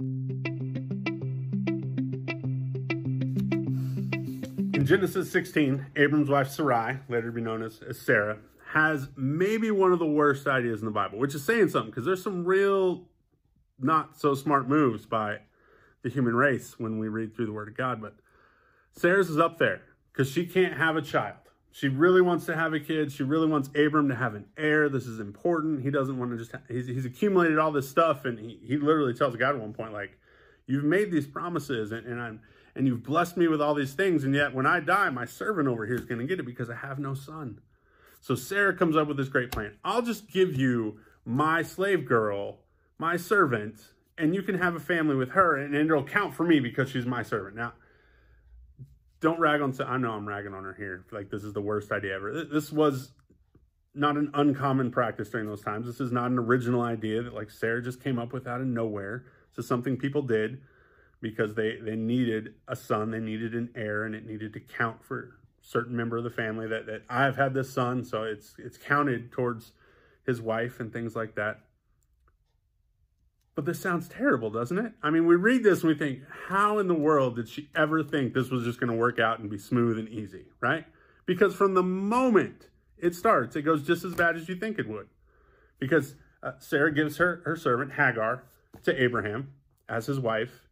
In Genesis 16, Abram's wife Sarai, later to be known as, Sarah, has maybe one of the worst ideas in the Bible, which is saying something because there's some real not so smart moves by the human race when we read through the Word of God. But Sarah's is up there because she can't have a child. She really wants to have a kid. She really wants Abram to have an heir. This is important. He doesn't want to just, he's, he's accumulated all this stuff. And he, he literally tells God at one point, like, you've made these promises and, and I'm, and you've blessed me with all these things. And yet when I die, my servant over here is going to get it because I have no son. So Sarah comes up with this great plan. I'll just give you my slave girl, my servant, and you can have a family with her and it'll count for me because she's my servant. Now, don't rag on, I know I'm ragging on her here. Like this is the worst idea ever. This was not an uncommon practice during those times. This is not an original idea that like Sarah just came up with out of nowhere. This is something people did because they, they needed a son, they needed an heir, and it needed to count for certain member of the family that, that I've had this son, so it's it's counted towards his wife and things like that. But this sounds terrible, doesn't it? I mean, we read this and we think, how in the world did she ever think this was just going to work out and be smooth and easy, right? Because from the moment it starts, it goes just as bad as you think it would. Because uh, Sarah gives her, her servant, Hagar, to Abraham as his wife,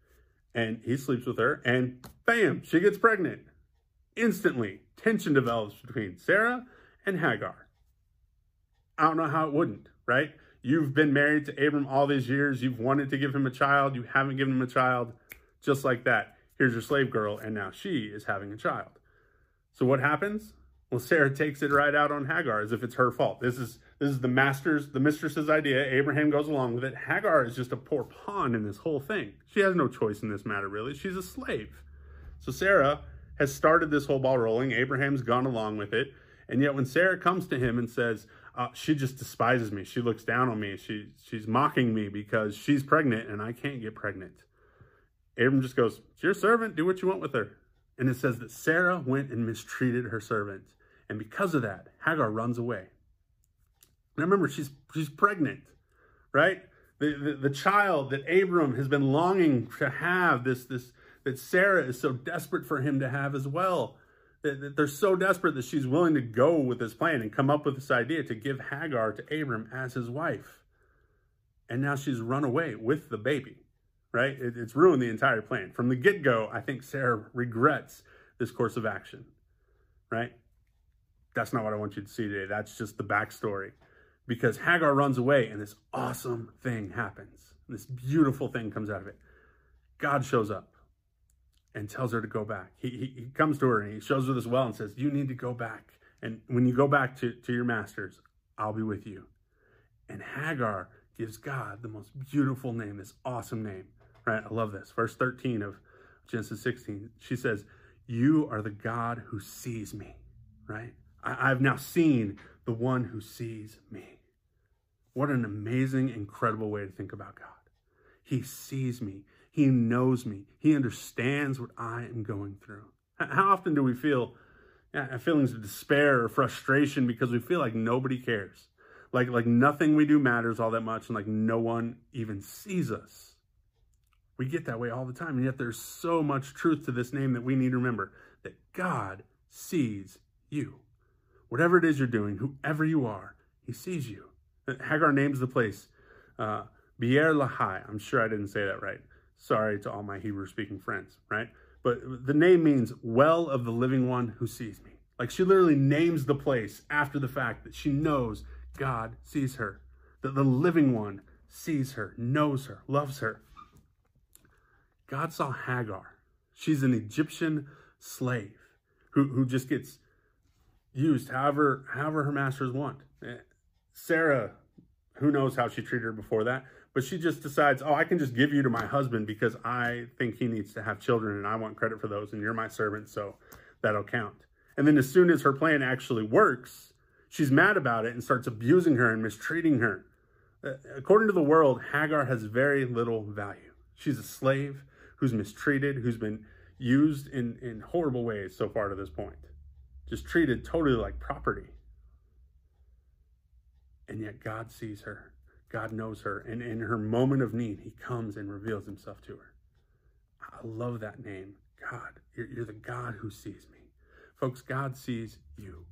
and he sleeps with her, and bam, she gets pregnant. Instantly, tension develops between Sarah and Hagar. I don't know how it wouldn't, right? You've been married to Abram all these years. You've wanted to give him a child. You haven't given him a child. Just like that. Here's your slave girl, and now she is having a child. So what happens? Well, Sarah takes it right out on Hagar as if it's her fault. This is this is the master's, the mistress's idea. Abraham goes along with it. Hagar is just a poor pawn in this whole thing. She has no choice in this matter, really. She's a slave. So Sarah has started this whole ball rolling. Abraham's gone along with it. And yet when Sarah comes to him and says, uh, she just despises me. She looks down on me. She, she's mocking me because she's pregnant and I can't get pregnant. Abram just goes, it's your servant. Do what you want with her. And it says that Sarah went and mistreated her servant. And because of that, Hagar runs away. Now remember, she's she's pregnant, right? The, the, the child that Abram has been longing to have, this, this that Sarah is so desperate for him to have as well. They're so desperate that she's willing to go with this plan and come up with this idea to give Hagar to Abram as his wife. And now she's run away with the baby, right? It, it's ruined the entire plan. From the get-go, I think Sarah regrets this course of action, right? That's not what I want you to see today. That's just the backstory because Hagar runs away and this awesome thing happens. This beautiful thing comes out of it. God shows up and tells her to go back. He, he, he, comes to her and he shows her this well and says, you need to go back. And when you go back to, to your masters, I'll be with you. And Hagar gives God the most beautiful name, this awesome name, right? I love this. Verse 13 of Genesis 16, she says, you are the God who sees me, right? I, I've now seen the one who sees me. What an amazing, incredible way to think about God. He sees me. He knows me. He understands what I am going through. How often do we feel feelings of despair or frustration because we feel like nobody cares? Like, like nothing we do matters all that much and like no one even sees us. We get that way all the time. And yet there's so much truth to this name that we need to remember that God sees you. Whatever it is you're doing, whoever you are, he sees you. Hagar names the place uh, Beer Lahai. I'm sure I didn't say that right. Sorry to all my Hebrew speaking friends, right? But the name means well of the living one who sees me. Like she literally names the place after the fact that she knows God sees her, that the living one sees her, knows her, loves her. God saw Hagar. She's an Egyptian slave who, who just gets used however, however her masters want. Eh, Sarah, who knows how she treated her before that, but she just decides, oh, I can just give you to my husband because I think he needs to have children and I want credit for those and you're my servant, so that'll count. And then as soon as her plan actually works, she's mad about it and starts abusing her and mistreating her. Uh, according to the world, Hagar has very little value. She's a slave who's mistreated, who's been used in, in horrible ways so far to this point. Just treated totally like property. And yet God sees her. God knows her. And in her moment of need, he comes and reveals himself to her. I love that name. God, you're, you're the God who sees me. Folks, God sees you.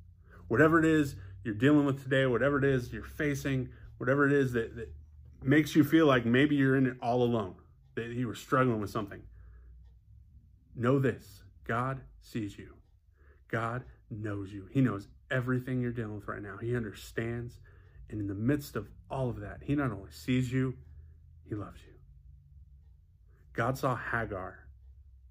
Whatever it is you're dealing with today, whatever it is you're facing, whatever it is that, that makes you feel like maybe you're in it all alone, that you were struggling with something, know this God sees you. God knows you. He knows everything you're dealing with right now. He understands. And in the midst of all of that, He not only sees you, He loves you. God saw Hagar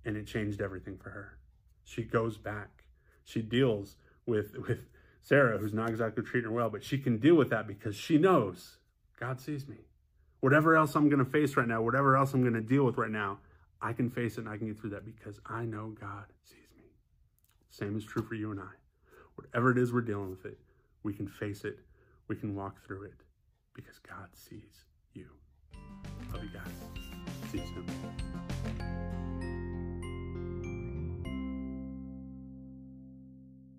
and it changed everything for her. She goes back. She deals with, with Sarah, who's not exactly treating her well, but she can deal with that because she knows God sees me. Whatever else I'm going to face right now, whatever else I'm going to deal with right now, I can face it and I can get through that because I know God sees me. Same is true for you and I. Whatever it is we're dealing with it, we can face it, we can walk through it because God sees you. Love you guys. See you soon.